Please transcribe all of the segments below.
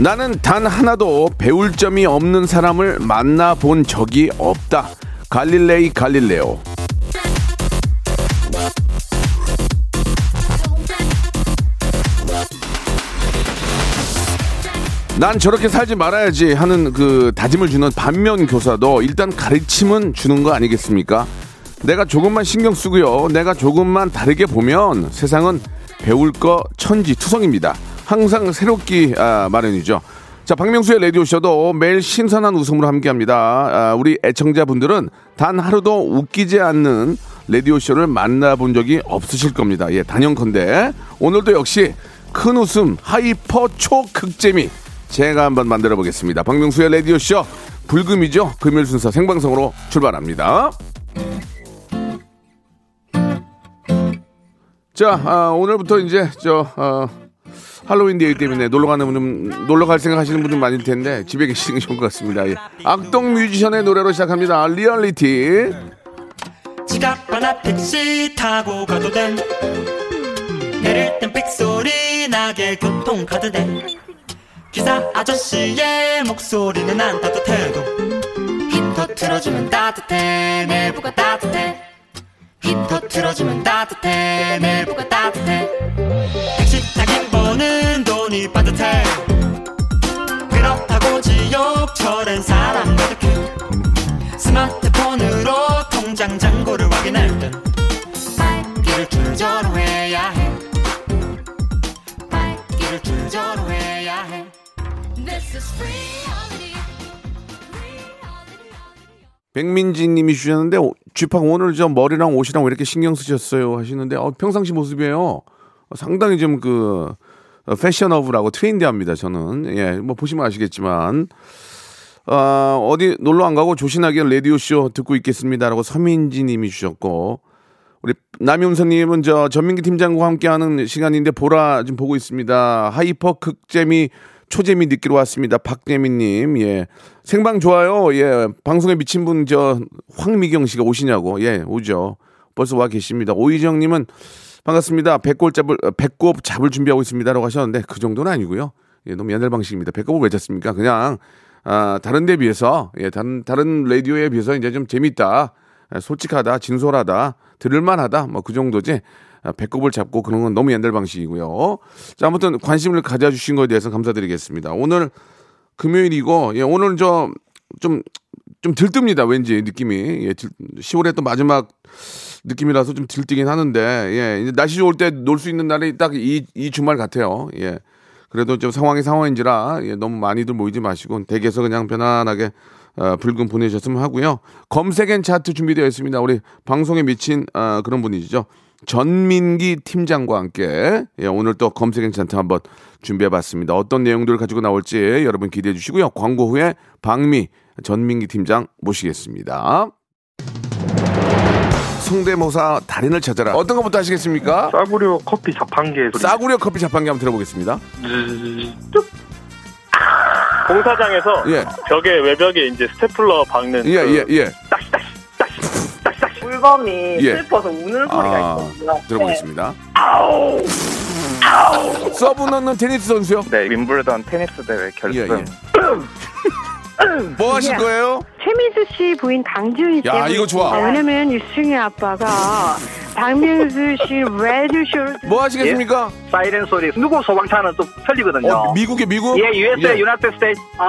나는 단 하나도 배울 점이 없는 사람을 만나본 적이 없다. 갈릴레이 갈릴레오. 난 저렇게 살지 말아야지 하는 그 다짐을 주는 반면 교사도 일단 가르침은 주는 거 아니겠습니까? 내가 조금만 신경 쓰고요. 내가 조금만 다르게 보면 세상은 배울 거 천지 투성입니다. 항상 새롭기 아, 마련이죠. 자, 박명수의 라디오쇼도 매일 신선한 웃음으로 함께 합니다. 아, 우리 애청자분들은 단 하루도 웃기지 않는 라디오쇼를 만나본 적이 없으실 겁니다. 예, 단연컨대. 오늘도 역시 큰 웃음, hyper 초극재미 제가 한번 만들어 보겠습니다. 박명수의 라디오쇼 불금이죠. 금요일 순서 생방송으로 출발합니다. 자, 아, 오늘부터 이제 저 어, 할로윈 데이 때문에 놀러 가는 분은 놀러 갈 생각 하시는 분들 많을 텐데 집에 계시는 게 좋을 것 같습니다. 예. 악동 뮤지션의 노래로 시작합니다. 리얼리티. 지갑 하나 택시 타고 가도 돼 내릴 땐 삑소리 나게 교통카드 대 기사 아저씨의 목소리는 안 따뜻해도 히터 틀어주면 따뜻해 내부가 따뜻해 히터 틀어주면 따뜻해. 내부가 따뜻해. 택시 타기 버는 돈이 빠듯해. 그렇다고 지옥철엔 사람 가득해 스마트폰으로 통장 잔고를 확인할 땐 발길을 줄저로 해야 해. 발길을 줄저로 해야 해. This is. Reality. 백민지 님이 주셨는데 G-Park 오늘 저 머리랑 옷이랑 왜 이렇게 신경 쓰셨어요 하시는데 어, 평상시 모습이에요. 어, 상당히 좀 그 fashionable하고 trendy합니다. 저는 예, 뭐 보시면 아시겠지만 어, 어디 놀러 안 가고 조신하게 라디오 쇼 듣고 있겠습니다라고 서민지 님이 주셨고 우리 남용선님은 저 전민기 팀장과 함께하는 시간인데 보라 좀 보고 있습니다. hyper 극재미 초재미 느끼러 왔습니다. 박재민님, 예 생방 좋아요. 예 방송에 미친 분 저 황미경 씨가 오시냐고 예 오죠. 벌써 와 계십니다. 오희정님은 반갑습니다. 배꼽 잡을 어, 배꼽 잡을 준비하고 있습니다 라고 하셨는데 그 정도는 아니고요. 예 너무 옛날 방식입니다. 배꼽을 왜 잡습니까? 그냥 아 다른 데 비해서 예 다른 다른 라디오에 비해서 이제 좀 재밌다. 아, 솔직하다, 진솔하다, 들을만하다, 뭐 그 정도지. 아, 배꼽을 잡고 그런 건 너무 옛날 방식이고요. 자, 아무튼 관심을 가져주신 거에 대해서 감사드리겠습니다. 오늘 금요일이고, 예, 오늘 저, 좀, 좀 들뜹니다, 왠지 느낌이. 예, 들, 10월의 또 마지막 느낌이라서 좀 들뜨긴 하는데, 예, 날씨 좋을 때 놀 수 있는 날이 딱 이, 이 주말 같아요. 예. 그래도 좀 상황이 상황인지라 예, 너무 많이들 모이지 마시고 댁에서 그냥 편안하게 어, 불금 보내셨으면 하고요. 검색엔 차트 준비되어 있습니다. 우리 방송에 미친 어, 그런 분이시죠. 전민기 팀장과 함께 예, 오늘 또 검색엔 차트 한번 준비해봤습니다. 어떤 내용들을 가지고 나올지 여러분 기대해 주시고요. 광고 후에 박미 전민기 팀장 모시겠습니다. 성대모사 달인을 찾아라. 어떤 것부터 하시겠습니까? 싸구려 커피 자판기에 소리. 싸구려 커피 자판기 한번 들어보겠습니다. 공사장에서 예, 벽에 외벽에 이제 스테플러 박는 예, 그 예, 예. 물범이 예. 슬퍼서 우는 소리가 아, 있거든요. 들어보겠습니다. 서브 넣는 테니스 선수요? 네, 윈블던 테니스 대회 결승. 예, 예. 뭐 하실 거예요? 최민수 씨 부인 강지훈이 야, 때문에 이거 좋아. 아, 왜냐면 유승희 아빠가 박명수 씨 라디오쇼를 뭐 하시겠습니까? 사이렌 소리. 누구 소방차는 좀 틀리거든요. 어, 미국에 미국? 예, USA, 예. 유나이티드 스테이트. 박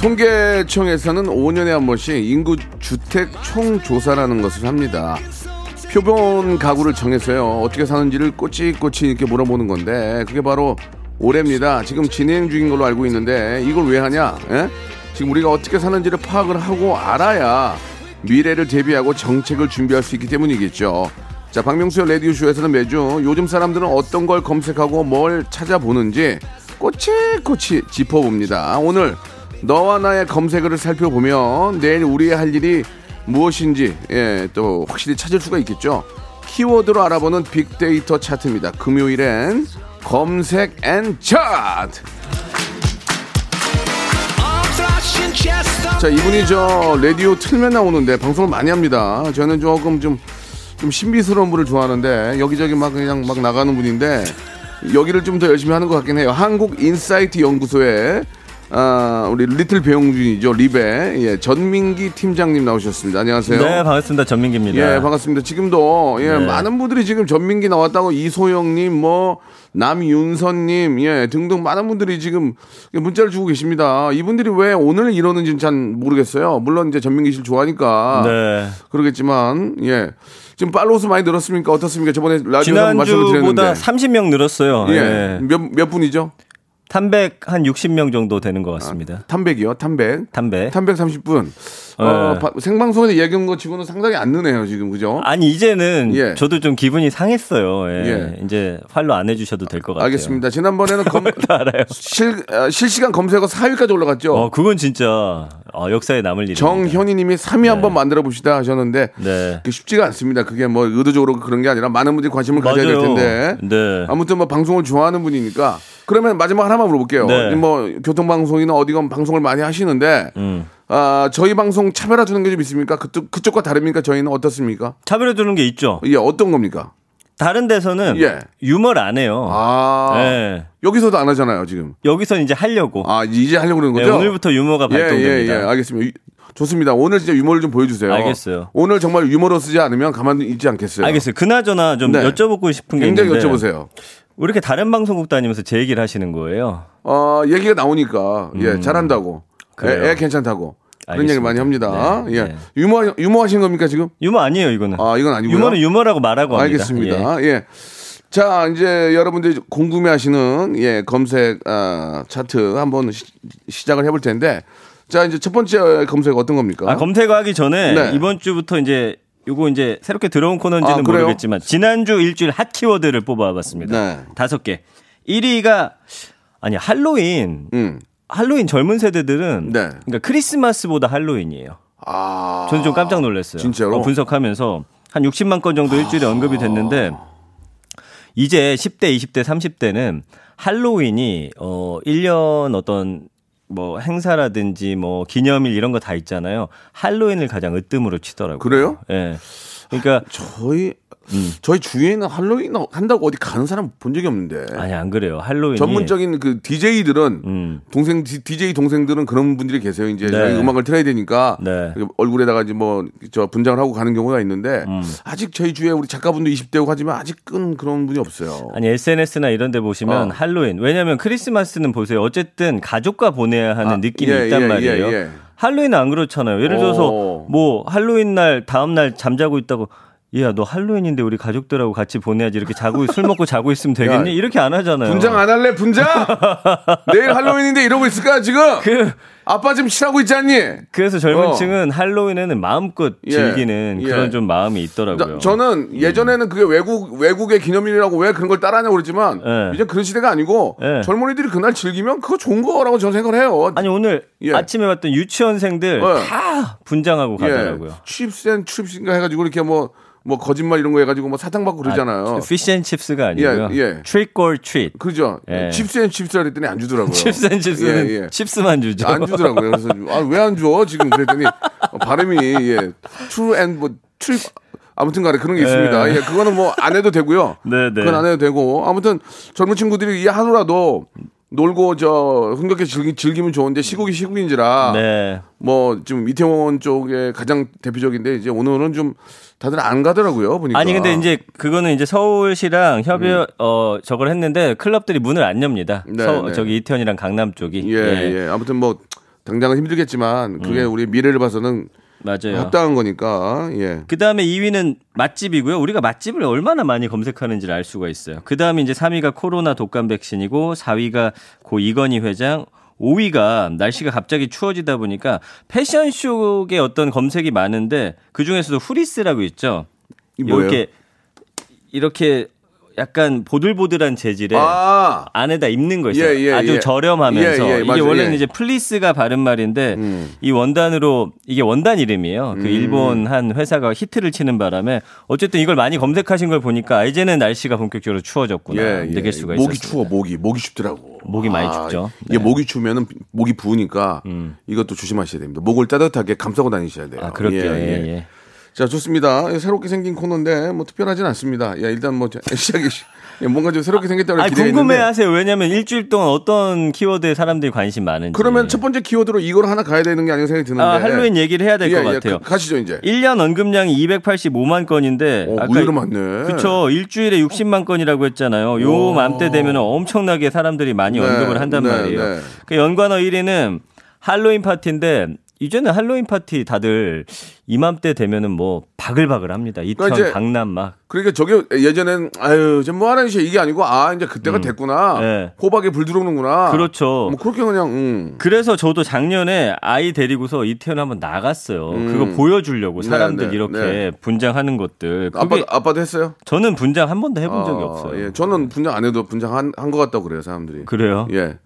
통계청에서는 5년에 한 번씩 인구 주택 총조사라는 것을 합니다. 표본 가구를 정해서요. 어떻게 사는지를 꼬치꼬치 이렇게 물어보는 건데 그게 바로 올해입니다. 지금 진행 중인 걸로 알고 있는데 이걸 왜 하냐? 예? 지금 우리가 어떻게 사는지를 파악을 하고 알아야 미래를 대비하고 정책을 준비할 수 있기 때문이겠죠. 자, 박명수의 라디오쇼에서는 매주 요즘 사람들은 어떤 걸 검색하고 뭘 찾아보는지 꼬치꼬치 짚어봅니다. 오늘 너와 나의 검색어를 살펴보면 내일 우리의 할 일이 무엇인지 예, 또 확실히 찾을 수가 있겠죠. 키워드로 알아보는 빅데이터 차트입니다. 금요일엔 검색 N 차트. 자 이분이 저 라디오 틀면 나오는데 방송을 많이 합니다. 저는 조금 좀 좀 신비스러운 분을 좋아하는데 여기저기 막 그냥 막 나가는 분인데 여기를 좀 더 열심히 하는 것 같긴 해요. 한국 인사이트 연구소에 아, 우리 리틀 배용준이죠 리베 예, 전민기 팀장님 나오셨습니다. 안녕하세요. 네, 반갑습니다. 전민기입니다. 예, 반갑습니다. 지금도 예, 네. 많은 분들이 지금 전민기 나왔다고 이소영 님, 뭐 남윤선 님, 예, 등등 많은 분들이 지금 문자를 주고 계십니다. 이분들이 왜 오늘 이러는지는 잘 모르겠어요. 물론 이제 전민기 씨를 좋아하니까 네. 그러겠지만, 예, 지금 팔로우 수 많이 늘었습니까? 어떻습니까? 저번에 라디오에서 말씀을 지난주보다 드렸는데, 30명 늘었어요. 예, 예. 몇 몇 분이죠? 탐백 한 60명 정도 되는 것 같습니다. 탐백이요, 탐백. 탐백. 탐백 30분. 어, 네. 바- 생방송에서 얘기한 거 치고는 상당히 안 느네요, 지금. 그죠? 아니 이제는 예. 저도 좀 기분이 상했어요. 예. 예. 이제 팔로 안 해주셔도 될 것 같아요. 알겠습니다. 지난번에는 검, 알아요. 실, 아, 실시간 검색어 4위까지 올라갔죠. 어 그건 진짜 어, 역사에 남을 일입니다. 정현희 님이 3위 한번 만들어 봅시다 하셨는데 네. 그게 쉽지가 않습니다. 그게 뭐 의도적으로 그런 게 아니라 많은 분들이 관심을 가져야 될 맞아요. 텐데. 네. 아무튼 뭐 방송을 좋아하는 분이니까 그러면 마지막 하나만 물어볼게요. 네. 뭐 교통방송이나 어디가 방송을 많이 하시는데 음. 아, 저희 방송 차별화 주는 게 좀 있습니까? 그쪽, 그쪽과 다릅니까? 저희는 어떻습니까? 차별해 주는 게 있죠. 예, 어떤 겁니까? 다른 데서는 예. 유머를 안 해요. 아, 예. 여기서도 안 하잖아요, 지금. 여기서 이제 하려고. 아, 이제 하려고 그러는 네, 거죠? 오늘부터 유머가 예, 발동됩니다. 예, 예, 알겠습니다. 유- 좋습니다. 오늘 진짜 유머를 좀 보여주세요. 알겠어요. 오늘 정말 유머로 쓰지 않으면 가만히 있지 않겠어요. 알겠어요. 그나저나 좀 네. 여쭤보고 싶은 게 굉장히 있는데 여쭤보세요. 왜 이렇게 다른 방송국 다니면서 제 얘기를 하시는 거예요? 어, 얘기가 나오니까, 예, 잘한다고. 음. 그래요. 애, 애 괜찮다고. 그런 얘기. 많이 합니다. 네, 예. 네. 유머, 유머 하신 겁니까, 지금? 유머 아니에요, 이거는. 아, 이건 아니고요. 유머는 유머라고 말하고 합니다. 알겠습니다. 예. 예. 자, 이제 여러분들이 궁금해 하시는, 예, 검색, 아, 차트 한번 시, 시작을 해볼 텐데. 자, 이제 첫 번째 검색 어떤 겁니까? 아, 검색하기 전에 네. 이번 주부터 이제 요거 이제 새롭게 들어온 코너인지는 아? 모르겠지만 지난주 일주일 핫 키워드를 뽑아봤습니다. 네. 다섯 개. 1위가 아니 할로윈. 음. 할로윈 젊은 세대들은 네. 그러니까 크리스마스보다 할로윈이에요. 아. 저는 좀 깜짝 놀랐어요. 진짜로? 어, 분석하면서 한 60만 건 정도 일주일에 언급이 됐는데 이제 10대, 20대, 30대는 할로윈이 어 1년 어떤 뭐 행사라든지 뭐 기념일 이런 거 다 있잖아요. 할로윈을 가장 으뜸으로 치더라고요. 그래요? 예. 그러니까 저희, 음. 저희 주위에는 할로윈 한다고 어디 가는 사람 본 적이 없는데. 아니 안 그래요. 할로윈이 전문적인 그 DJ들은 음. 동생 DJ 동생들은 그런 분들이 계세요. 이제 네. 저희 음악을 틀어야 되니까 네. 얼굴에다가 이제 뭐 저 분장을 하고 가는 경우가 있는데 음. 아직 저희 주위에 우리 작가분도 20대고 하지만 아직은 그런 분이 없어요. 아니 SNS나 이런 데 보시면 어. 할로윈 왜냐면 크리스마스는 보세요. 어쨌든 가족과 보내야 하는 아, 느낌이 예, 있단 예, 말이에요. 예, 예. 할로윈은 안 그렇잖아요. 예를 들어서 어. 뭐 할로윈 날 다음 날 잠자고 있다고 야너 할로윈인데 우리 가족들하고 같이 보내야지 이렇게 자고 술 먹고 자고 있으면 되겠니? 야, 이렇게 안 하잖아요. 분장 안 할래? 분장? 내일 할로윈인데 이러고 있을까 지금? 그 아빠 지금 취하고 있지 않니? 그래서 젊은 어. 층은 할로윈에는 마음껏 예, 즐기는 예. 그런 좀 마음이 있더라고요. 음. 나- 저는 예전에는 그게 외국 외국의 기념일이라고 왜 그런 걸 따라하냐고 그랬지만 예. 이제 그런 시대가 아니고 예. 젊은이들이 그날 즐기면 그거 좋은 거라고 저는 생각을 해요. 아니 오늘 예. 아침에 봤던 유치원생들 네. 다 분장하고 가더라고요. 예. chips and chips인가 해가지고 이렇게 뭐, 뭐 거짓말 이런 거 해가지고 뭐 사탕 받고 그러잖아요. fish and chips가 아니고요. 예, 예. trick or treat. 그죠? 예. chips and chips 그랬더니 안 주더라고요. chips and chips는 예, 예. chips만 주죠. 안 주더라고요. 그래서 아, 왜 안 줘? 지금 그랬더니 어, 발음이 예. true and 뭐 trip 아무튼 간에 그런 게 있습니다. 예. 예, 그거는 뭐 안 해도 되고요. 네, 네. 그건 안 해도 되고 아무튼 젊은 친구들이 이 하루라도 놀고 저 흥겹게 즐기, 즐기면 좋은데 시국이 시국인지라 네. 뭐 지금 이태원 쪽에 가장 대표적인데 이제 오늘은 좀 다들 안 가더라고요 보니까 아니 근데 이제 그거는 이제 서울시랑 협의 어 저걸 했는데 클럽들이 문을 안 엽니다. 네, 서- 네. 저기 이태원이랑 강남 쪽이. 예, 예 아무튼 뭐 당장은 힘들겠지만 그게 우리 미래를 봐서는 맞아요. 합당한 거니까 예. 그 다음에 2위는 맛집이고요. 우리가 맛집을 얼마나 많이 검색하는지를 알 수가 있어요. 그 다음에 이제 3위가 코로나 독감 백신이고 4위가 고 이건희 회장. 5위가 날씨가 갑자기 추워지다 보니까 패션 쪽의 어떤 검색이 많은데 그 중에서도 후리스라고 있죠. 이? 이렇게 이렇게 약간 보들보들한 재질의 아 안에다 입는 거 있어요. 예, 예, 아주 예. 저렴하면서 예, 예, 이게 맞아요. 원래는 예. 이제 플리스가 바른 말인데 음. 이 원단으로 이게 원단 이름이에요. 그 일본 한 회사가 히트를 치는 바람에 어쨌든 이걸 많이 검색하신 걸 보니까 아, 이제는 날씨가 본격적으로 추워졌구나. 느낄 수가 목이 있었어요. 추워 목이 목이 춥더라고. 목이 많이 아, 춥죠. 이게 네. 목이 추우면은 목이 부으니까 음. 이것도 조심하셔야 됩니다. 목을 따뜻하게 감싸고 다니셔야 돼요. 아 그렇게요. 예, 예. 자 좋습니다. 새롭게 생긴 코너인데 뭐 특별하진 않습니다. 야 일단 뭐 시작이 예, 뭔가 좀 새롭게 생겼다고 아 기대했는데. 궁금해하세요. 왜냐하면 일주일 동안 어떤 키워드에 사람들이 관심 많은지. 그러면 첫 번째 키워드로 이걸 하나 가야 되는 게 아닌가 생각이 드는데. 아, 할로윈 얘기를 해야 될것 예, 예, 같아요. 가- 가시죠 이제. 1년 언급량이 285만 건인데 어, 의외로 많네. 그쵸 일주일에 60만 건이라고 했잖아요. 요 맘때 되면 엄청나게 사람들이 많이 네, 언급을 한단 네, 말이에요. 네. 그 연관어 1위는 할로윈 파티인데 이제는 할로윈 파티 다들 이맘때 되면은 뭐 바글바글 합니다. 이태원 그러니까 강남 막 그러니까 저게 예전엔 아유 좀뭐 하는 짓이야 이게 아니고 아 이제 그때가 됐구나. 네. 호박에 불 들어오는구나. 그렇죠. 뭐 그렇게 그냥 음. 그래서 저도 작년에 아이 데리고서 이태원 한번 나갔어요. 그거 보여 주려고 사람들 네, 네, 이렇게 네. 분장하는 것들. 아빠 아빠도 했어요? 저는 분장 한 번도 해본 적이 아, 없어요. 예, 저는 분장 안 해도 분장 한 한 것 같다고 그래요 사람들이. 그래요? 예.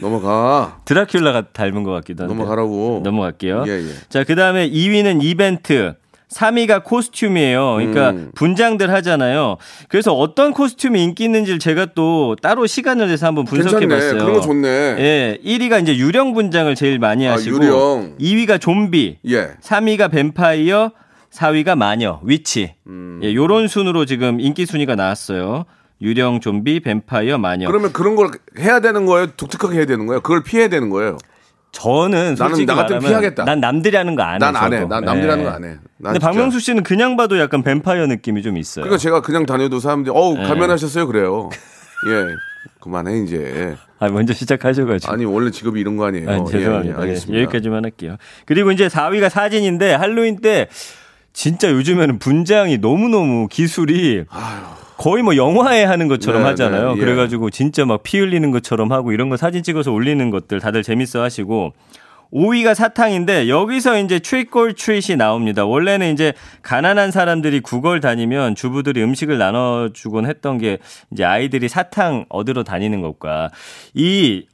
넘어가. 드라큘라가 닮은 것 같기도 한데. 넘어가라고. 넘어갈게요. 예, 예. 자, 그 다음에 2위는 이벤트. 3위가 코스튬이에요. 그러니까 음. 분장들 하잖아요. 그래서 어떤 코스튬이 인기 있는지를 제가 또 따로 시간을 내서 한번 분석해. 봤어요. 그런 거 좋네. 예. 1위가 이제 유령 분장을 제일 많이 아, 하시고 유령. 2위가 좀비, 예. 3위가 뱀파이어, 4위가 마녀, 위치. 음. 예, 요런 순으로 지금 인기 순위가 나왔어요. 유령, 좀비, 뱀파이어, 마녀. 그러면 그런 걸 해야 되는 거예요? 독특하게 해야 되는 거예요? 그걸 피해야 되는 거예요? 저는 솔직히 나 말하면 피하겠다. 난 남들이 하는 거 안 해. 난 안 해. 난 남들이 하는 예. 거안 해. 난 근데 진짜. 박명수 씨는 그냥 봐도 약간 뱀파이어 느낌이 좀 있어요. 그러니까 제가 그냥 다녀도 사람들이 어우 예. 가면하셨어요 그래요. 예. 그만해 이제. 아, 먼저 시작하셔가지고. 아니 원래 직업이 이런 거 아니에요. 아, 죄송합니다. 예, 예, 알겠습니다. 예, 여기까지만 할게요. 그리고 이제 4위가 사진인데 할로윈 때 진짜 요즘에는 분장이 너무 너무 기술이 거의 뭐 영화에 하는 것처럼 네, 하잖아요. 네, 예. 그래가지고 진짜 막 피 흘리는 것처럼 하고 이런 거 사진 찍어서 올리는 것들 다들 재밌어 하시고 5위가 사탕인데 여기서 이제 트릭골 트릿이 나옵니다. 원래는 이제 가난한 사람들이 구걸 다니면 주부들이 음식을 나눠주곤 했던 게 이제 아이들이 사탕 얻으러 다니는 것과 이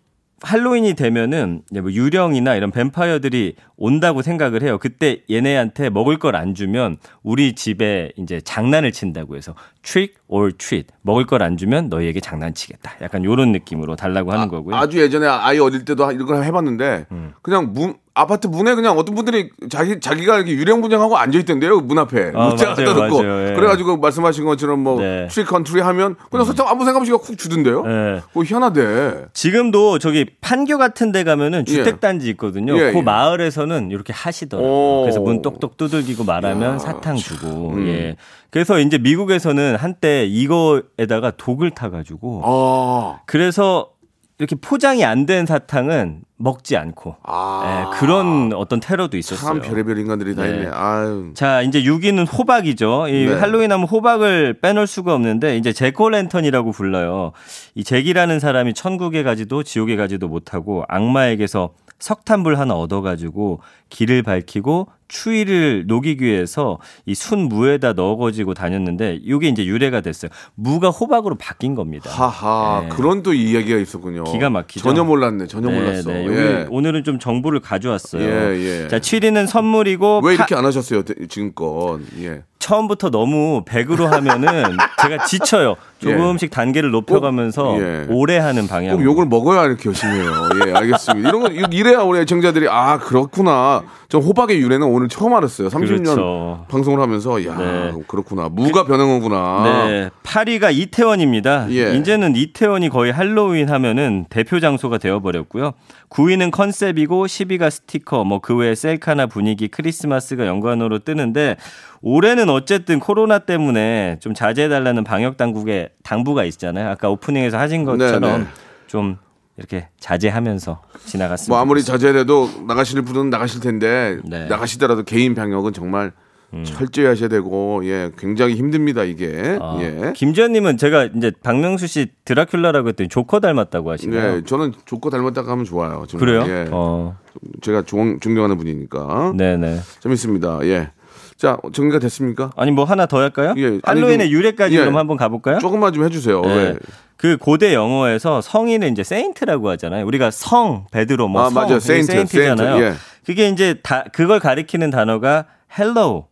할로윈이 되면은 뭐 유령이나 이런 뱀파이어들이 온다고 생각을 해요. 그때 얘네한테 먹을 걸 안 주면 우리 집에 이제 장난을 친다고 해서 trick or treat 먹을 걸 안 주면 너희에게 장난치겠다. 약간 요런 느낌으로 달라고 하는 거고요. 음. 아주 예전에 아이 어릴 때도 이런 걸 해봤는데 그냥 문 아파트 문에 그냥 어떤 분들이 자기 자기가 이렇게 유령 분장하고 앉아 있던데요 문 앞에 아, 의자 갖다 놓고 예. 그래가지고 말씀하신 것처럼 뭐 네. trick or treat 하면 그냥 사탕 아무 생각 없이 쿡 주던데요. 네. 그거 희한하대. 지금도 저기 판교 같은 데 가면은 예. 주택 단지 있거든요. 예, 그 예. 마을에서는 이렇게 하시더라고요. 오. 그래서 문 똑똑 두들기고 말하면 야, 사탕 주고. 음. 예. 그래서 이제 미국에서는 한때 이거에다가 독을 타가지고 아, 그래서 이렇게 포장이 안 된 사탕은 먹지 않고 아. 예, 그런 어떤 테러도 있었어요. 참 별의별 인간들이 다 네. 있네. 아유. 자, 이제 6위는 호박이죠. 이 네. 할로윈 하면 호박을 빼놓을 수가 없는데 이제 제코랜턴이라고 불러요. 이 잭이라는 사람이 천국에 가지도 지옥에 가지도 못하고 악마에게서 석탄불 하나 얻어가지고 길을 밝히고 추위를 녹이기 위해서 이 순무에다 넣어가지고 다녔는데 이게 이제 유래가 됐어요. 무가 호박으로 바뀐 겁니다. 하하 네. 그런 또 이야기가 있었군요. 기가 막히죠. 전혀 몰랐네. 전혀 네, 몰랐어. 네. 예. 여기 오늘은 좀 정보를 가져왔어요. 예, 예. 자, 취리는 선물이고 왜 파- 이렇게 안 하셨어요 대- 지금껏? 예. 처음부터 너무 100으로 하면은 제가 지쳐요. 조금씩 단계를 높여가면서 꼭, 예. 오래 하는 방향. 꼭 욕을 먹어야 이렇게 열심히 해요. 예, 알겠습니다. 이런 거 이래야 우리 애청자들이 아 그렇구나. 저 호박의 유래는 오늘 처음 알았어요. 30년 그렇죠. 방송을 하면서 야 네. 그렇구나. 무가 변한 거구나. 네, 8위가 이태원입니다. 아. 예. 이제는 이태원이 거의 할로윈 하면은 대표 장소가 되어버렸고요. 9위는 컨셉이고 10위가 스티커, 뭐 그 외에 셀카나 분위기, 크리스마스가 연관으로 뜨는데 올해는 어쨌든 코로나 때문에 좀 자제해달라는 방역 당국의 당부가 있잖아요. 아까 오프닝에서 하신 것처럼 네, 네. 좀 이렇게 자제하면서 지나갔습니다. 뭐 아무리 자제해도 나가실 분은 나가실 텐데 네. 음. 나가시더라도 개인 방역은 정말 철저히 하셔야 되고 예 굉장히 힘듭니다 이게 아, 예. 김지현님은 제가 이제 박명수 씨 드라큘라라고 했더니 조커 닮았다고 하시네요. 네, 저는 조커 닮았다고 하면 좋아요. 정말. 그래요? 예. 어, 제가 존, 존경하는 분이니까 네네. 재밌습니다. 예. 자 정리가 됐습니까? 아니 뭐 하나 더 할까요? 예, 할로윈의 좀- 유래까지 예. 그럼 한번 가볼까요? 조금만 좀 해주세요. 네. 왜? 그 고대 영어에서 성인은 이제 saint라고 하잖아요. 우리가 성 베드로 뭐 아, 성, 맞아요. 그게 saint, saint잖아요. saint, 예. 그게 이제 다 그걸 가리키는 단어가 hallow,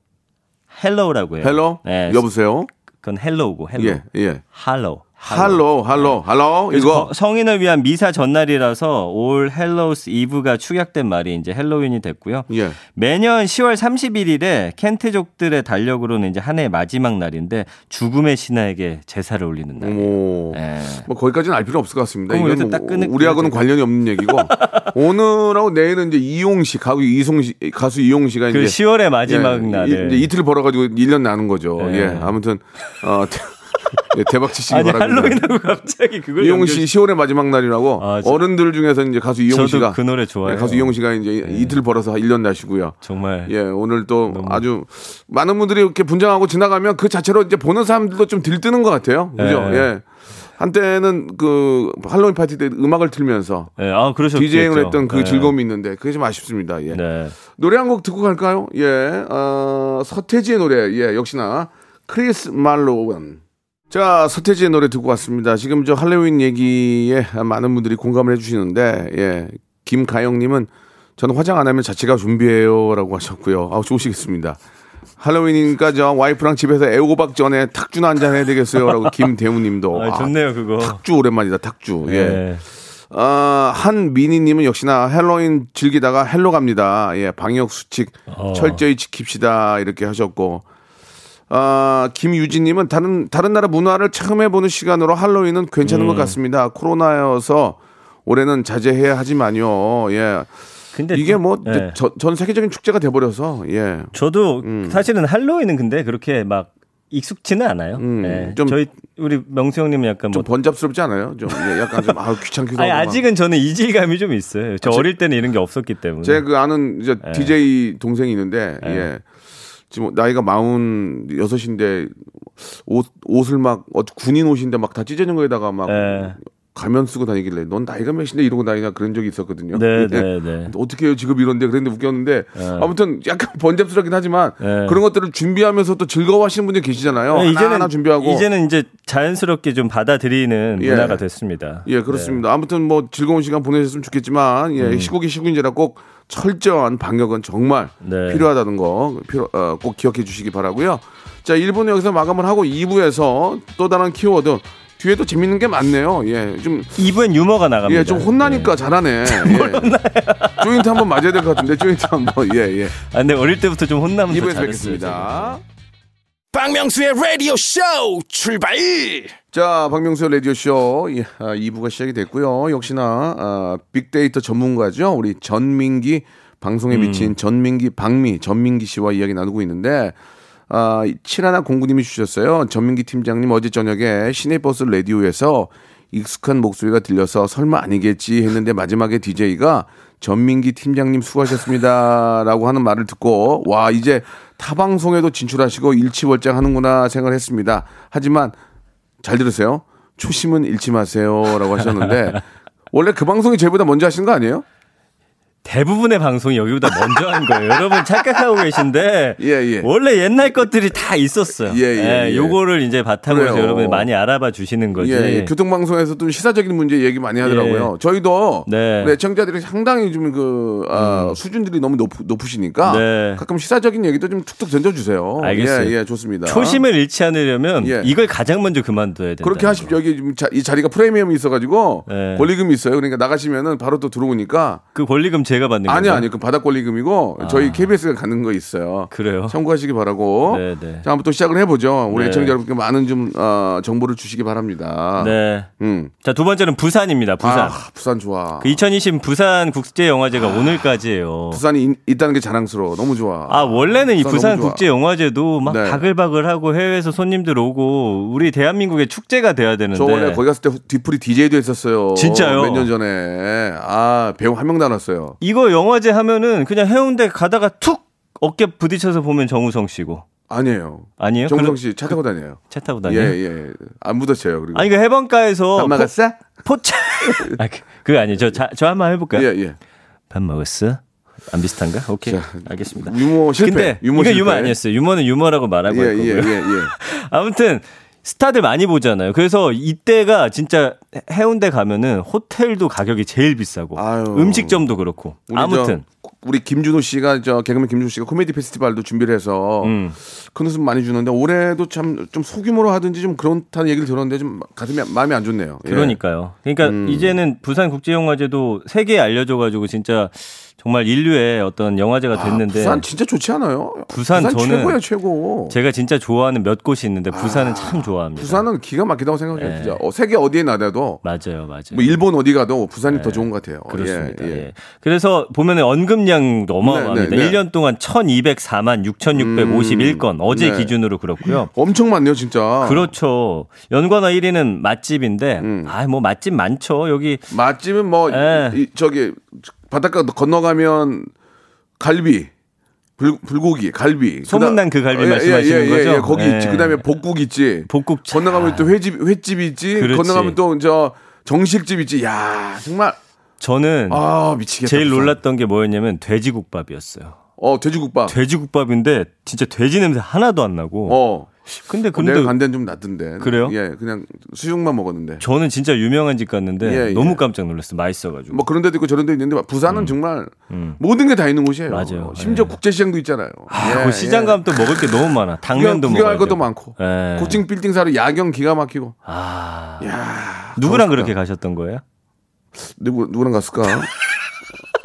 hallow라고 해요. hello 네, 여보세요. 그건 hello고 hallow, 예 예. hallow. hallow hallow hallow 그래서 이거 거- 성인을 위한 미사 전날이라서 All Hallows' Eve가 축약된 말이 이제 헬로윈이 됐고요. 예. 매년 10월 31일에 켈트족들의 달력으로는 이제 한 해의 마지막 날인데 죽음의 신하에게 제사를 올리는 날. 어머. 예. 뭐 거기까지는 알 필요 없을 것 같습니다. 이건 끊을- 우리하고는. 관련이 없는 얘기고 오늘하고 내일은 이제 이용 씨 가수 이송 씨 가수 이용 씨가 그 이제 10월의 마지막 예, 날에. 이, 이틀 벌어가지고 1년 나는 거죠. 예. 예. 아무튼 어, 대, 예, 대박 치시기 아니 바랍니다. 할로윈하고 갑자기 그걸 이용 씨 연결- 10월의 마지막 날이라고 아, 저- 어른들 중에서 이제 가수 이용 씨가 그 노래 좋아해요. 네. 예, 가수 이용 씨가 이제 이틀 벌어서 1년 나시고요. 정말 예, 오늘 또 아주 많은 분들이 이렇게 분장하고 지나가면 그 자체로 이제 보는 사람들도 좀 들뜨는 것 같아요. 그죠? 예. 예. 한때는 그 할로윈 파티 때 음악을 틀면서 예, 아 그러셨죠. DJing을 했던 그 예. 즐거움이 있는데 그게 좀 아쉽습니다. 예. 네. 노래 한 곡 듣고 갈까요? 예. 어, 서태지의 노래. 예, 역시나 크리스말로윈. 자, 서태지의 노래 듣고 왔습니다. 지금 저 할로윈 얘기에 많은 분들이 공감을 해주시는데, 예. 김가영님은 저는 화장 안 하면 자체가 좀비예요 라고 하셨고요. 아, 좋으시겠습니다. 할로윈이니까 저 와이프랑 집에서 애호박 전에 탁주나 한잔 해야 되겠어요 라고 김대우 님도. 아, 좋네요 그거. 탁주 오랜만이다. 탁주. 예. 예. 아, 한미니 님은 역시나 헬로윈 즐기다가 hell로 갑니다. 예, 방역 수칙 어. 철저히 지킵시다 이렇게 하셨고, 아, 김유진님은 다른 다른 나라 문화를 처음 해보는 시간으로 할로윈은 괜찮은 음. 것 같습니다. 코로나여서 올해는 자제해야 하지만요. 예, 근데 이게 뭐 예. 전, 세계적인 축제가 돼버려서 예. 저도 음. 사실은 할로윈은 근데 그렇게 막 익숙지는 않아요. 음, 예. 좀- 저희 우리 명수 형님은 약간 좀 뭐 번잡스럽지 않아요? 좀 예, 약간 좀 아, 귀찮기도 아니, 하고. 막. 아직은 저는 이질감이 좀 있어요. 저 아, 제- 어릴 때는 이런 게 없었기 때문에. 제그 아는 이제 예. DJ 동생이 있는데 예. 예. 지금 나이가 마흔 여섯인데 옷 옷을 막 어, 군인 옷인데 막 다 찢어진 거에다가 막 예. 가면 쓰고 다니길래 넌 나이가 몇인데 이러고 다니냐 그런 적이 있었거든요. 네, 예. 네, 네. 어떻게 해요 직업 이런데 그랬는데 웃겼는데 아무튼 약간 번잡스럽긴 하지만 예. 그런 것들을 준비하면서 또 즐거워하시는 분들이 계시잖아요. 네, 하나 하나 준비하고 이제는 이제 자연스럽게 좀 받아들이는 예. 문화가 됐습니다. 예, 그렇습니다. 아무튼 뭐 즐거운 시간 보내셨으면 좋겠지만, 예, 음. 시국이 시국인지라 꼭 철저한 방역은 정말 네. 필요하다는 거 필요, 어, 꼭 기억해 주시기 바라고요. 자, 1부는 여기서 마감을 하고 2부에서 또 다른 키워드 뒤에도 재밌는 게 많네요. 예, 좀 네. 2부엔 유머가 나갑니다. 예, 좀 혼나니까 잘하네. 예. 조인트 한번 맞아야 될 것 같은데 조인트 한번 예, 예. 아, 근데 어릴 때부터 좀 혼나면 더 2부에서 잘했어요. 뵙겠습니다. 박명수의 라디오 쇼 출발 자, 박명수 라디오 쇼 예, 아, 2부가 시작이 됐고요. 역시나 아, 빅데이터 전문가죠. 우리 전민기 방송에 미친 전민기 박미 전민기 씨와 이야기 나누고 있는데 아, 71 공구님이 주셨어요. 전민기 팀장님 어제 저녁에 시내버스 라디오에서 익숙한 목소리가 들려서 설마 아니겠지 했는데 마지막에 DJ가 전민기 팀장님 수고하셨습니다 라고 하는 말을 듣고 와 이제 타 방송에도 진출하시고 일치월장 하는구나 생각했습니다. 하지만 잘 들으세요. 초심은 잃지 마세요 라고 하셨는데 원래 그 방송이 저희보다 먼저 하시는 거 아니에요? 대부분의 방송이 여기보다 먼저 한 거예요. 여러분 착각하고 계신데 예, 예. 원래 옛날 것들이 다 있었어요. 예, 예, 예. 요거를 이제 바탕으로 해서. 여러분이 많이 알아봐 주시는 거지. 예, 예. 교통방송에서 좀 시사적인 문제 얘기 많이 하더라고요. 저희도 네. 우리 애청자들이 상당히 좀그 아, 수준들이 너무 높, 높으시니까 네. 가끔 시사적인 얘기도 좀 툭툭 던져주세요. 알겠어요. 예, 예, 좋습니다. 초심을 잃지 않으려면 예. 이걸 가장 먼저 그만둬야 된다. 그렇게 하십시오. 여기 지금 자, 이 자리가 프리미엄이 있어가지고 네. 권리금이 있어요. 그러니까 나가시면은 바로 또 들어오니까 그 권리금 제가 받는 거예요. 아니 아니 그 바닥 권리금이고 저희 KBS가 가는 거 있어요. 그래요. 참고하시기 바라고. 네, 네. 자, 한번 또 시작을 해보죠. 우리 네. 애청자 여러분께 많은 좀 어, 정보를 주시기 바랍니다. 네. 음. 자, 두 번째는 부산입니다. 부산. 아, 부산 좋아. 그 2020 부산 국제 영화제가 오늘까지예요. 부산이 인- 있다는 게 자랑스러워. 너무 좋아. 아, 원래는 이 부산 부산 너무 좋아. 국제 영화제도 막 네. 바글바글하고 해외에서 손님들 오고 우리 대한민국의 축제가 돼야 되는데 저 원래 거기 갔을 때 뒤풀이 DJ도 했었어요. 진짜요? 몇 년 전에. 아, 배우 한 명 나눴어요. 이거 영화제 하면은 그냥 해운대 가다가 툭 어깨 부딪혀서 보면 정우성 씨고. 아니에요. 아니에요? 정성 그럼 씨차 타고 다녀요. 차 타고 예, 다녀요? 예. 안 묻었어요. 그리고. 아니 그 해변가에서 안 막았어? 포, 차 아, 그, 그거 아니에요. 저, 자, 저 한번 해볼까요? 예, 예. 밥 먹었어? 안 비슷한가? 오케이. 자, 알겠습니다. 유머 실패. 근데 유머 이거 실패. 유머 아니었어요. 유머는 유머라고 말하고 예, 할 예. 예, 예. 아무튼 스타들 많이 보잖아요. 그래서 이때가 진짜 해운대 가면은 호텔도 가격이 제일 비싸고 아유. 음식점도 그렇고 우리 아무튼 저, 우리 김준호 씨가 저 개그맨 김준호 씨가 코미디 페스티벌도 준비를 해서 음. 큰 웃음 많이 주는데 올해도 참 좀 소규모로 하든지 좀 그렇다는 얘기를 들었는데 좀 가슴이 마음이 안 좋네요. 예. 그러니까요. 그러니까 음. 이제는 부산 국제영화제도 세계에 알려져 가지고 진짜 정말 인류의 어떤 영화제가 아, 됐는데 부산 진짜 좋지 않아요? 부산 저는 최고예요, 최고. 제가 진짜 좋아하는 몇 곳이 있는데 부산은 참 좋아합니다. 부산은 기가 막히다고 생각해요. 네. 진짜. 어, 세계 어디에 나가도 맞아요, 맞아요. 뭐 일본 어디 가도 부산이 더 좋은 것 같아요. 그렇습니다. 예, 예. 예. 그래서 보면 언급량도 어마어마합니다. 네, 네, 네. 1년 동안 1204만 6651건 어제 네. 기준으로 그렇고요. 엄청 많네요, 진짜. 그렇죠. 연관어 1위는 맛집인데, 음. 아, 뭐 맛집 많죠. 여기 맛집은 뭐 예. 이, 저기 바닷가 건너가면 갈비 불, 불고기, 갈비. 소문난 그 갈비 말씀하시는 거죠? 예, 거기 있지. 예. 그다음에 복국 있지. 복국 차- 건너가면 또 회집 횟집 있지. 그렇지. 건너가면 또 저 정식집 있지. 야, 정말 저는 아, 미치겠다. 제일. 놀랐던 게 뭐였냐면 돼지국밥이었어요. 어, 돼지국밥. 돼지국밥인데 진짜 돼지 냄새 하나도 안 나고. 어. 근데 어, 근데 내가 간 데는 좀 낫던데. 그래요? 예, 그냥 수육만 먹었는데. 저는 진짜 유명한 집 갔는데 예, 예. 너무 깜짝 놀랐어요. 맛있어가지고. 뭐 그런 데도 있고 저런 데 있는데 부산은 정말 모든 게 다 있는 곳이에요. 음. 맞아요. 심지어 예. 국제시장도 있잖아요. 아, 예, 그 시장 예. 가면 또 먹을 게 너무 많아. 구경, 당면도 구경할 먹어야 것도. 많고. 예. 고층 빌딩 사로 야경 기가 막히고. 아. 야, 누구랑 그렇게. 가셨던 거예요? 누구 누구랑 갔을까?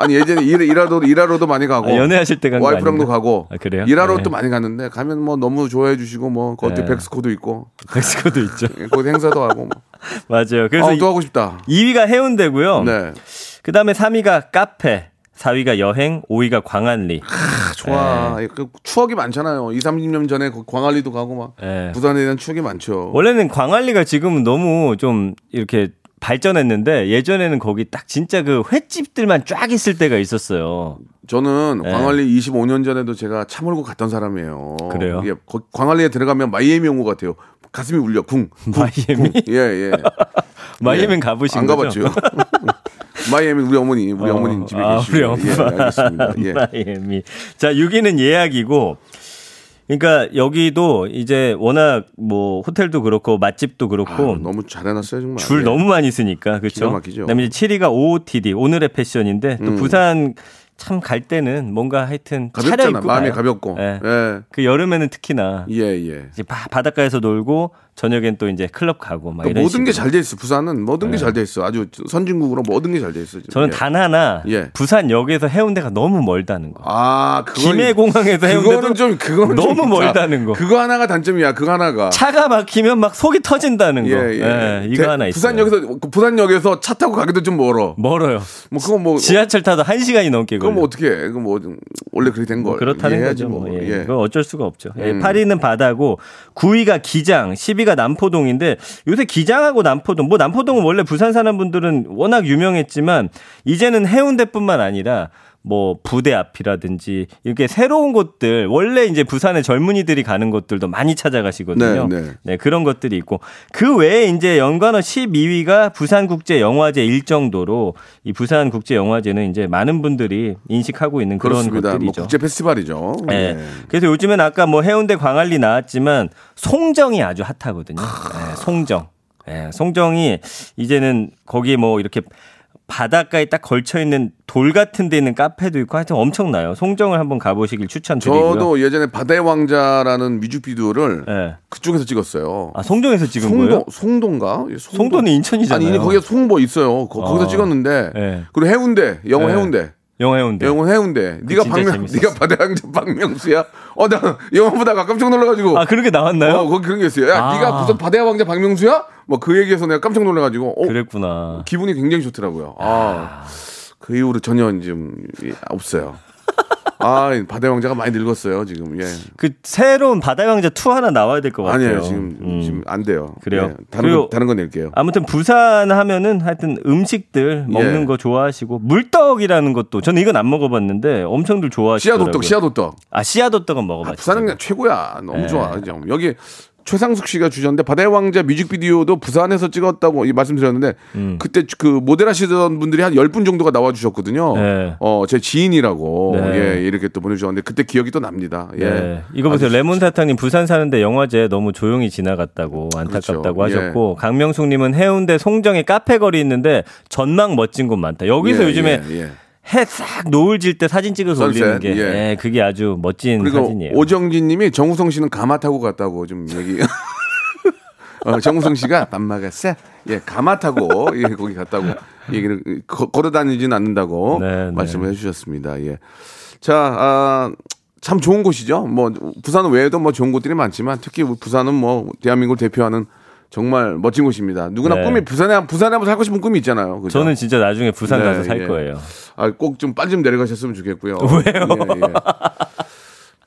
아니 예전에 일, 일하러 일하러도 많이 가고 아, 연애하실 때간거 와이프랑도? 가고 아, 그래요? 일하러 네. 또 많이 갔는데 가면 뭐 너무 좋아해 주시고 뭐 거기 네. 백스코도 있고 멕시코도 있죠. 예, 거기 행사도 하고 뭐. 맞아요. 그래서 아, 또 하고 싶다. 2위가 해운대고요. 네. 그 다음에 3위가 카페, 4위가 여행, 5위가 광안리. 아, 좋아. 그 추억이 많잖아요. 2, 30년 전에 그 광안리도 가고 막 예. 부산에 대한 추억이 많죠. 원래는 광안리가 지금은 너무 좀 이렇게 발전했는데 예전에는 거기 딱 진짜 그 횟집들만 쫙 있을 때가 있었어요. 저는 네. 광안리 25년 전에도 제가 차 몰고 갔던 사람이에요. 그래요? 예, 거- 광안리에 들어가면 마이애미 온 것 같아요. 가슴이 울려. 궁. 궁, 마이애미? 궁. 예, 예. 마이애미는 예. 가보신 안 거죠? 가봤죠. 마이애미 우리 어머니, 우리 어, 어, 머니 집에 아, 계시고. 우리 엄마. 예, 알겠습니다. 예. 마이애미. 자, 6위는 예약이고. 그러니까 여기도 이제 워낙 뭐 호텔도 그렇고 맛집도 그렇고 아, 너무 잘해놨어요 정말. 줄 예. 너무 많이 쓰니까 그렇죠. 그다음에 이제 7위가 OOTD 오늘의 패션인데 또 음. 부산 참 갈 때는 뭔가 하여튼 가볍잖아. 마음이 가요. 가볍고. 예. 예. 그 여름에는 특히나 예, 예. 이제 바, 바닷가에서 놀고 저녁엔 또 이제 클럽 가고 막그 이런 모든 게. 잘 돼 있어. 부산은 모든 게잘 돼 있어. 아주 선진국으로 모든 게 잘 돼 있어. 지금. 저는 예. 단 하나 예. 부산역에서 해운대가 너무 멀다는 거. 아, 그건 김해공항에서 해운대도 그거는 좀 그거는 너무 좀 멀다는 거. 그거 하나가 단점이야. 그거 하나가. 차가 막히면 막 속이 터진다는 거. 예, 예. 이거 대- 하나 있어요. 부산역에서 그 부산역에서 차 타고 가기도 좀 멀어. 멀어요. 뭐 그거 뭐 지하철 타도 한 시간이 넘게 그거 걸려. 뭐 어떻게 해? 그거 뭐좀 원래 그렇게 된 걸. 그렇다는 이해해야지 거죠. 뭐. 예. 예. 그거 어쩔 수가 없죠. 예, 음. 8위는 바다고 9위가 기장, 10위 가 남포동인데 요새 기장하고 남포동, 뭐 남포동은 원래 부산 사는 분들은 워낙 유명했지만 이제는 해운대뿐만 아니라 뭐 부대 앞이라든지 이렇게 새로운 곳들 원래 이제 부산의 젊은이들이 가는 곳들도 많이 찾아가시거든요. 네, 네. 그런 것들이 있고 그 외에 이제 연관어 12위가 부산국제영화제 일정도로 이 부산국제영화제는 이제 많은 분들이 인식하고 있는 그런 그렇습니다. 뭐 것들이죠. 국제 페스티벌이죠. 네. 네. 그래서 요즘엔 아까 뭐 해운대 광안리 나왔지만 송정이 아주 핫하거든요. 네, 송정. 네, 송정이 이제는 거기 뭐 이렇게 바닷가에 딱 걸쳐 있는 돌 같은 데 있는 카페도 있고 하여튼 엄청나요. 송정을 한번 가보시길 추천드리고요. 저도 예전에 바다의 왕자라는 뮤직비디오를 네. 그쪽에서 찍었어요. 아, 송정에서 찍은 송도 거예요? 송도인가? 예, 송도. 송도 는 인천이잖아요. 아니 거기에 송뭐 있어요. 거, 기서 어. 찍었는데 네. 그리고 해운대 영어 네. 해운대 영화 해운대. 영어 해운대. 네가 박명. 네가 바다의 왕자 박명수야? 어 나 영화 보다가 깜짝 놀라가지고 아, 그런 게 나왔나요? 어, 거기 그런 게 있어요. 야, 아. 네가 무슨 바다의 왕자 박명수야? 뭐 그 얘기에서 내가 깜짝 놀라가지고 어, 그랬구나. 기분이 굉장히 좋더라고요. 아, 그 이후로 전혀 좀 예, 없어요. 아, 이 바다의 왕자가 많이 늙었어요, 지금. 예. 그 새로운 바다의 왕자 2 하나 나와야 될 것 같아요. 아니에요, 지금, 음. 지금 안 돼요. 그래요? 예, 다른, 거, 다른 거 낼게요. 아무튼 부산 하면은 하여튼 음식들 먹는 예. 거 좋아하시고 물떡이라는 것도 저는 이건 안 먹어 봤는데 엄청들 좋아하시더라고요. 씨앗 호떡, 씨앗 호떡. 아 씨앗 호떡은 먹어봤죠. 부산은 그냥 최고야. 너무 네. 좋아. 여기 최상숙 씨가 주셨는데 바다의 왕자 뮤직비디오도 부산에서 찍었다고 이 말씀드렸는데 음. 그때 그 모델 하시던 분들이 한 10분 정도가 나와 주셨거든요. 네. 어, 제 지인이라고 네. 예, 이렇게 또 보내 주셨는데 그때 기억이 또 납니다. 예. 네. 이거 보세요. 아주 레몬 사탕 님 부산 사는데 영화제 너무 조용히 지나갔다고 안타깝다고 그렇죠. 하셨고 강명숙 님은 해운대 송정에 카페 거리 있는데 전망 멋진 곳 많다. 여기서 예, 요즘에 예, 예. 해 싹 노을 질 때 사진 찍어서 선셋, 올리는 게 예. 예, 그게 아주 멋진 사진이에요. 오정진 님이 정우성 씨는 가마 타고 갔다고 좀 얘기. 어, 정우성 씨가 밤마가세 예, 가마 타고 예, 거기 갔다고 얘기를 거, 걸어 다니진 않는다고 네, 네. 말씀을 해 주셨습니다. 예. 자, 아, 참 좋은 곳이죠. 뭐 부산 외에도 뭐 좋은 곳들이 많지만 특히 부산은 뭐 대한민국을 대표하는 정말 멋진 곳입니다. 누구나 네. 꿈이 부산에 부산에 한번 살고 싶은 꿈이 있잖아요. 그죠? 저는 진짜 나중에 부산 네, 가서 살 예. 거예요. 아, 꼭 좀 빨리 좀 내려가셨으면 좋겠고요. 왜요? 예, 예.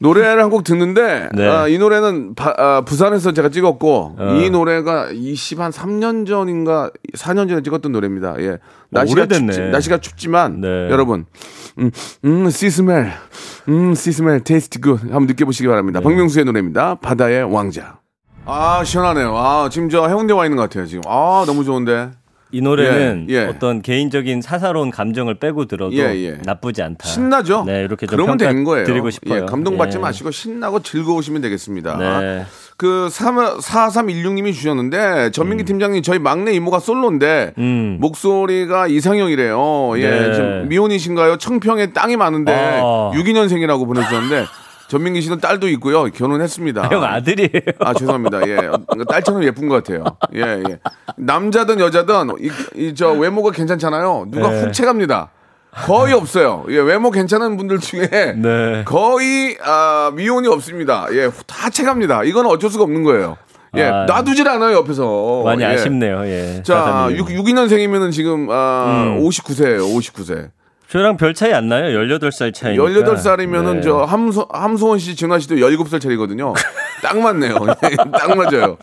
노래를 한 곡 듣는데 네. 아, 이 노래는 바- 아, 부산에서 제가 찍었고 어. 이 노래가 20한 3년 전인가 4년 전에 찍었던 노래입니다. 예. 날씨가 오래됐네. 춥지, 날씨가 춥지만 네. 여러분 음, 음, sea smell, 음, sea smell, taste good 한번 느껴 보시기 바랍니다. 네. 박명수의 노래입니다. 바다의 왕자. 아 시원하네요. 아 지금 저 해운대 와 있는 것 같아요. 지금 아 너무 좋은데. 이 노래는 예, 예. 어떤 개인적인 사사로운 감정을 빼고 들어도 예, 예. 나쁘지 않다. 신나죠? 네, 이렇게 좀 그러면 되는 거예요. 드리고 싶어요. 예, 감동받지 예. 마시고 신나고 즐거우시면 되겠습니다. 네. 그 4316님이 주셨는데 전민기 팀장님 저희 막내 이모가 솔로인데 음. 목소리가 이상형이래요. 예, 네. 지금 미혼이신가요? 청평에 땅이 많은데 아. 62년생이라고 보내주셨는데 전민기 씨는 딸도 있고요. 결혼했습니다. 형 아들이에요. 아 죄송합니다. 예, 딸처럼 예쁜 것 같아요. 예, 예. 남자든 여자든 이저 외모가 괜찮잖아요. 누가 네. 훅 채갑니다. 거의 없어요. 예, 외모 괜찮은 분들 중에 네. 거의 아, 미혼이 없습니다. 예, 다 채갑니다. 이건 어쩔 수가 없는 거예요. 예, 아. 놔두질 않아요 옆에서. 많이 예. 아쉽네요. 예. 자, 431. 6, 62년생이면은 지금 아, 음. 59세예요. 59세. 저랑 별 차이 안 나요. 18살 차이니까. 18살이면은 네. 저 함소, 함소원 씨, 진화 씨도 17살 차이거든요. 딱 맞네요. 예, 딱 맞아요.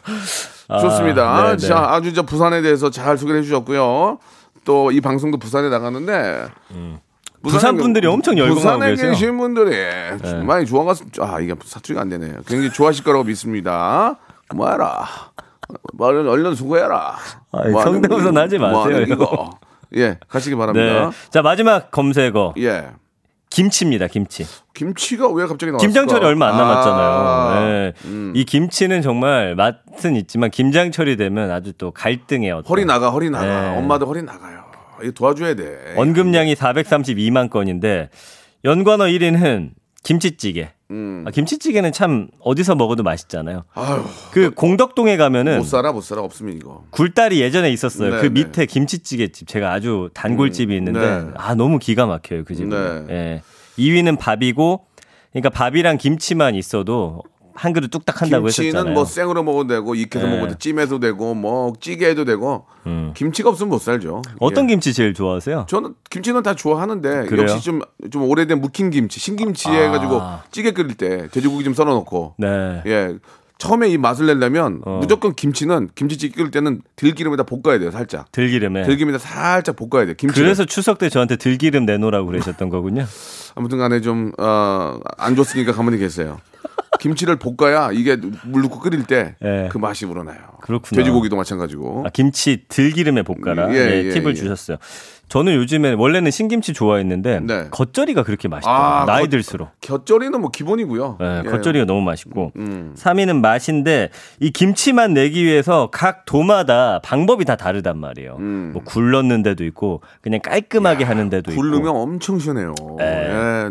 좋습니다. 아, 네, 네. 자, 아주 저 부산에 대해서 잘 소개를 해주셨고요. 또 이 방송도 부산에 나가는데. 부산 분들이 엄청 열광하고 부산에 계세요. 네. 계신 분들이 많이 좋아갔, 아, 이게 사투리가 안 되네요. 굉장히 좋아하실 거라고 믿습니다. 뭐해라. 얼른, 얼른 수고해라. 아이, 뭐 거, 하지 뭐 마세요, 하는 이거. 예, 가시기 바랍니다. 네. 자, 마지막 검색어. 예. 김치입니다, 김치. 김치가 왜 갑자기 나왔을까? 김장철이 얼마 안 남았잖아요. 아, 네. 음. 이 김치는 정말 맛은 있지만 김장철이 되면 아주 또 갈등의 어떤 허리 나가 허리 나가 네. 엄마도 허리 나가요 이거 도와줘야 돼 언급량이 432만 건인데 연관어 1위는 김치찌개. 음. 아, 김치찌개는 참 어디서 먹어도 맛있잖아요. 아유 그 공덕동에 가면은 못 살아 못 살아 없으면 이거 굴다리 예전에 있었어요. 네, 그 네. 밑에 김치찌개 집 제가 아주 단골집이 있는데 네. 아 너무 기가 막혀요 그 집은. 네. 예. 2위는 밥이고 그러니까 밥이랑 김치만 있어도 한 그릇 뚝딱 한다고 김치는 했었잖아요. 뭐 생으로 먹어도 되고 익혀서 네. 먹어도 찜해도 되고 뭐 찌개 해도 되고 음. 김치가 없으면 못 살죠 어떤 예. 김치 제일 좋아하세요? 저는 김치는 다 좋아하는데 그래요? 역시 좀 좀 오래된 묵힌 김치 신김치 해가지고 찌개 끓일 때 돼지고기 좀 썰어놓고 네. 예 처음에 이 맛을 내려면 어. 무조건 김치는 김치찌개 끓일 때는 들기름에다 볶아야 돼요, 살짝. 들기름에. 들기름에다 살짝 볶아야 돼요. 김치. 그래서 추석 때 저한테 들기름 내놓으라고 그러셨던 거군요. 아무튼 간에 좀, 어, 안 좋으니까 가만히 계세요. 김치를 볶아야 이게 물 넣고 끓일 때그 예. 맛이 우러나요. 그렇구나. 돼지고기도 마찬가지고. 아, 김치 들기름에 볶아라. 예, 예, 예, 팁을 예. 주셨어요. 저는 요즘에 원래는 신김치 좋아했는데 네. 겉절이가 그렇게 맛있더라고요. 아, 나이 겉- 들수록. 곁절이는 뭐 기본이고요. 네, 예. 겉절이가 너무 맛있고. 음. 3위는 맛인데 이 김치만 내기 위해서 각 도마다 방법이 다 다르단 말이에요. 음. 뭐 굴렀는 데도 있고 그냥 깔끔하게 하는 데도 굴르면 있고. 엄청 시원해요. 예.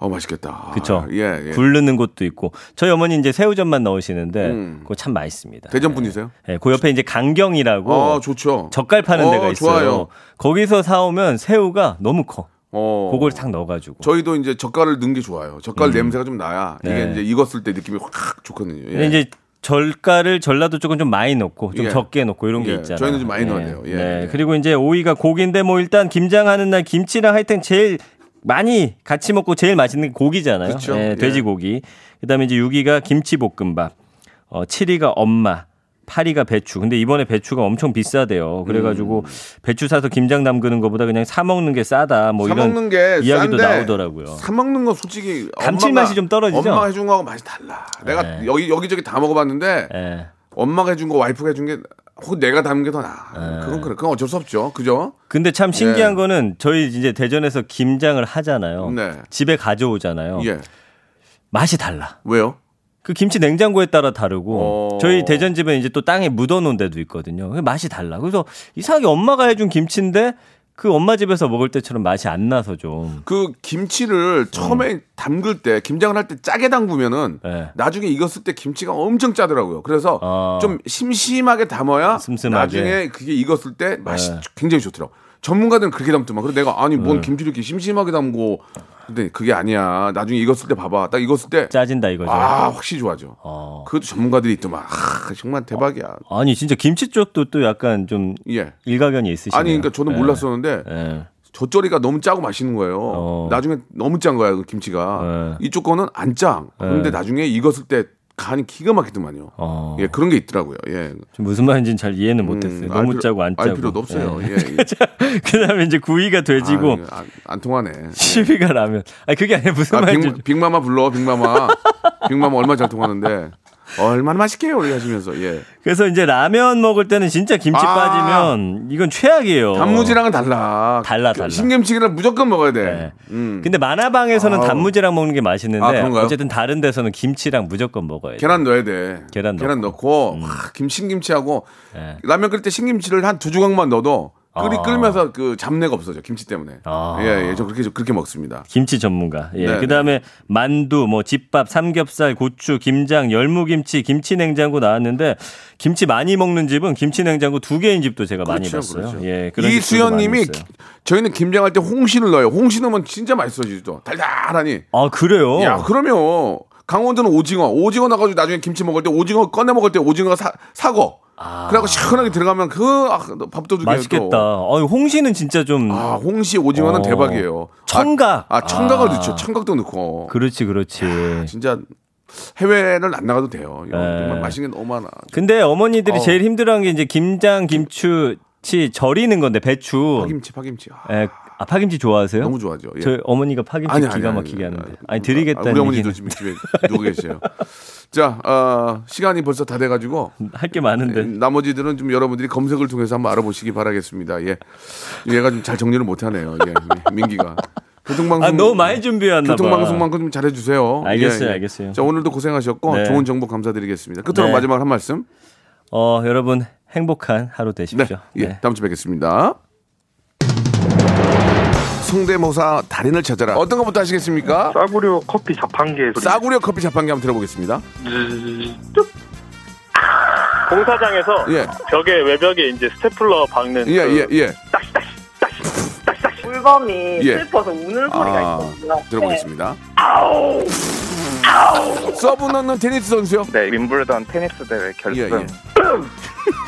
예. 어, 맛있겠다. 그쵸. 예, 예. 굴르는 곳도 있고. 저희 어머니 이제 새우젓만 넣으시는데 음. 그거 참 맛있습니다. 대전 분이세요? 예, 그 옆에 이제 강경이라고 어, 좋죠. 젓갈 파는 어, 데가 있어요. 좋아요. 거기서 사오면 새우가 너무 커. 어. 그걸 탁 넣어가지고. 저희도 이제 젓갈을 넣은 게 좋아요. 젓갈 냄새가 좀 나야 이게 네. 이제 익었을 때 느낌이 확 좋거든요. 예. 근데 이제 젓갈을 전라도 쪽은 좀 많이 넣고 좀 예. 적게 넣고 이런 게 예, 있잖아요. 저희는 좀 많이 넣어야 돼요. 예, 네. 예. 그리고 이제 5위가 고기인데 뭐 일단 김장하는 날 김치랑 하여튼 제일 많이 같이 먹고 제일 맛있는 게 고기잖아요. 예, 예. 돼지고기. 그다음에 이제 6위가 김치볶음밥. 어 7위가 엄마. 8위가 배추. 근데 이번에 배추가 엄청 비싸대요. 그래가지고 배추 사서 김장 담그는 것보다 그냥 사 먹는 게 싸다. 뭐사 이런 먹는 게 이야기도 나오더라고요. 사 먹는 건 솔직히 감칠맛이 좀 떨어지죠? 엄마가 해준 거하고 맛이 달라. 내가 네. 여기 여기저기 다 먹어봤는데 예. 엄마가 해준 거 와이프가 해준 게 혹은 내가 담은 게 더 나아. 네. 그건 그래. 그건 어쩔 수 없죠. 그죠? 근데 참 신기한 예. 거는 저희 이제 대전에서 김장을 하잖아요. 네. 집에 가져오잖아요. 예. 맛이 달라. 왜요? 그 김치 냉장고에 따라 다르고 어. 저희 대전 집에 이제 또 땅에 묻어놓은 데도 있거든요. 그 맛이 달라. 그래서 이상하게 엄마가 해준 김치인데 그 엄마 집에서 먹을 때처럼 맛이 안 나서 좀. 그 김치를 처음에 담글 때 김장을 할 때 짜게 담그면은 음. 네. 나중에 익었을 때 김치가 엄청 짜더라고요. 그래서 어. 좀 심심하게 담아야 슴슴하게. 나중에 그게 익었을 때 맛이 네. 굉장히 좋더라고. 전문가들은 그렇게 담더만. 그래서 내가 아니 뭔 김치를 이렇게 심심하게 담고 근데 그게 아니야. 나중에 익었을 때 봐봐. 딱 익었을 때 짜진다 이거죠. 아, 확실히 좋아져. 어. 그것도 전문가들이 있더만. 아, 정말 대박이야. 아니 진짜 김치 쪽도 또 약간 좀 예. 일가견이 있으시네요. 아니 그러니까 저는 예. 몰랐었는데 예. 젖절이가 너무 짜고 맛있는 거예요. 어. 나중에 너무 짠 거야 그 김치가. 네. 이쪽 거는 안 짜. 그런데 네. 나중에 익었을 때 간이 기가 막히더만요. 어. 예 그런 게 있더라고요. 예. 좀 무슨 말인지는 잘 이해는 못했어요. 음, 알 너무 필요- 짜고 안 짜고. 알 필요도 없어요. 예. 예. 그다음에 이제 9위가 돼지고 아, 안, 안 통하네. 10위가 라면. 아니 그게 아니라 무슨 아, 말인지. 빅, 빅마마 불러 빅마마. 빅마마 얼마 잘 통하는데 얼마나 맛있게요 우리 하시면서 예. 그래서 이제 라면 먹을 때는 진짜 김치 아. 빠지면 이건 최악이에요. 단무지랑은 달라. 달라, 그 달라. 신김치랑 무조건 먹어야 돼. 네. 음. 근데 만화방에서는 아우. 단무지랑 먹는 게 맛있는데 아? 어쨌든 다른 데서는 김치랑 무조건 먹어야 돼. 계란 넣어야 돼. 계란 넣고, 와, 김 신김치하고 예. 라면 끓일 때 신김치를 한 두 조각만 넣어도 끓이 아. 끓면서 그 잡내가 없어져 김치 때문에. 아. 예, 예, 저 그렇게 그렇게 먹습니다. 김치 전문가. 예. 네, 그다음에 만두, 뭐 집밥, 삼겹살, 고추, 김장, 열무김치, 김치 냉장고 나왔는데 김치 많이 먹는 집은 김치 냉장고 두 개인 집도 제가 많이 그렇죠, 봤어요. 그렇죠. 예. 이수연님이. 저희는 김장할 때 홍시를 넣어요. 홍시 넣으면 진짜 맛있어지죠. 달달하니. 아 그래요? 야, 그러면 강원도는 오징어, 오징어 나가지고 나중에 김치 먹을 때 오징어 꺼내 먹을 때 오징어 사, 사고. 그래갖고 시원하게 들어가면 그 아, 밥도둑이 아. 맛있겠다. 아, 홍시는 진짜 좀 아, 홍시 오징어는 어. 대박이에요. 청각. 아, 아, 청각을 아. 넣죠. 청각도 넣고. 그렇지, 그렇지. 진짜 해외를 안 나가도 돼요. 네. 정말 맛있는 게 너무 많아. 근데 어머니들이 어. 제일 힘들어하는 게 이제 김장, 김치 절이는 건데 배추. 파김치, 파김치. 아, 예. 아 파김치 좋아하세요? 너무 좋아하죠. 예. 저희 어머니가 파김치 아니, 기가 막히게 아니, 하는데. 아니, 드리겠다는 우리 어머니도 지금 집에 누워 계세요. 자, 어, 시간이 벌써 다 돼가지고 할 게 많은데. 나머지들은 좀 여러분들이 검색을 통해서 한번 알아보시기 바라겠습니다. 예, 얘가 좀 잘 정리를 못하네요. 예, 민기가. 교통방송 아 너무 많이 준비했나 봐. 교통방송만큼 좀 잘해주세요. 알겠어요, 알겠어요. 자 오늘도 고생하셨고 네. 좋은 정보 감사드리겠습니다. 끝으로 네. 마지막 한 말씀. 어 여러분 행복한 하루 네, 되십시오. 예, 네. 다음 주에 뵙겠습니다. 성대모사 달인을 찾아라. 어떤 것부터 하시겠습니까? 싸구려 커피 자판기 소리. 싸구려 커피 자판기 한번 들어보겠습니다. 공사장에서 예, 벽에 외벽에 이제 스테플러 박는 예, 그 예, 예. 물범이 예. 슬퍼서 우는 소리가 아, 있거든요. 들어보겠습니다. 서브 넣는 테니스 선수요? 네, 윔블던 테니스 대회 예, 결승. 예.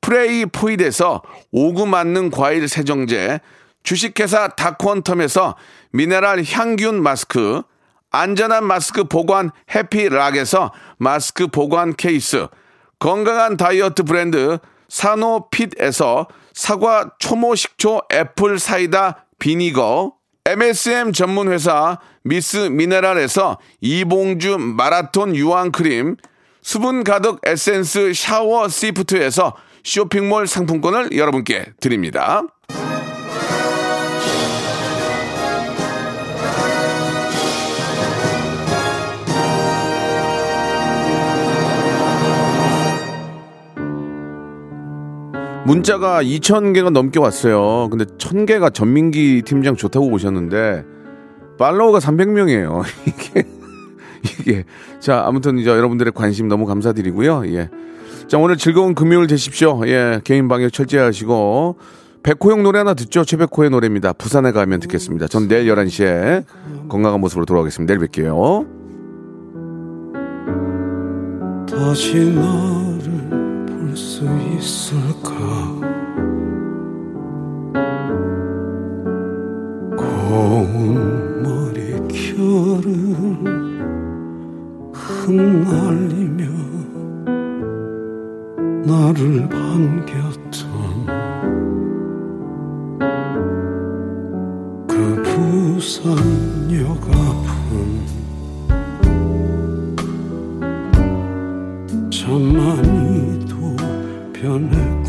프레이 포이드에서 오구 맞는 과일 세정제, 주식회사 다콘텀에서 미네랄 항균 마스크, 안전한 마스크 보관 해피락에서 마스크 보관 케이스, 건강한 다이어트 브랜드 사노핏에서 사과 초모 식초 apple cider vinegar, MSM 전문 회사 미스 미네랄에서 이봉주 마라톤 유황 크림, 수분 가득 에센스 샤워 시프트에서 쇼핑몰 상품권을 여러분께 드립니다. 문자가 2,000개가 넘게 왔어요. 근데 1,000개가 전민기 팀장 좋다고 오셨는데, 팔로워가 300명이에요. 이게, 이게. 자, 아무튼 이제 여러분들의 관심 너무 감사드리고요. 예. 자, 오늘 즐거운 금요일 되십시오. 예. 개인 방역 철저히 하시고. 백호 형 노래 하나 듣죠? 최백호의 노래입니다. 부산에 가면 듣겠습니다. 전 내일 11시에 건강한 모습으로 돌아오겠습니다. 내일 뵐게요. 다시 너를 볼 수 있을까 고운 머리결을 흩날리며 나를 반겼던 그 부산역 앞은 참 많이도 변했고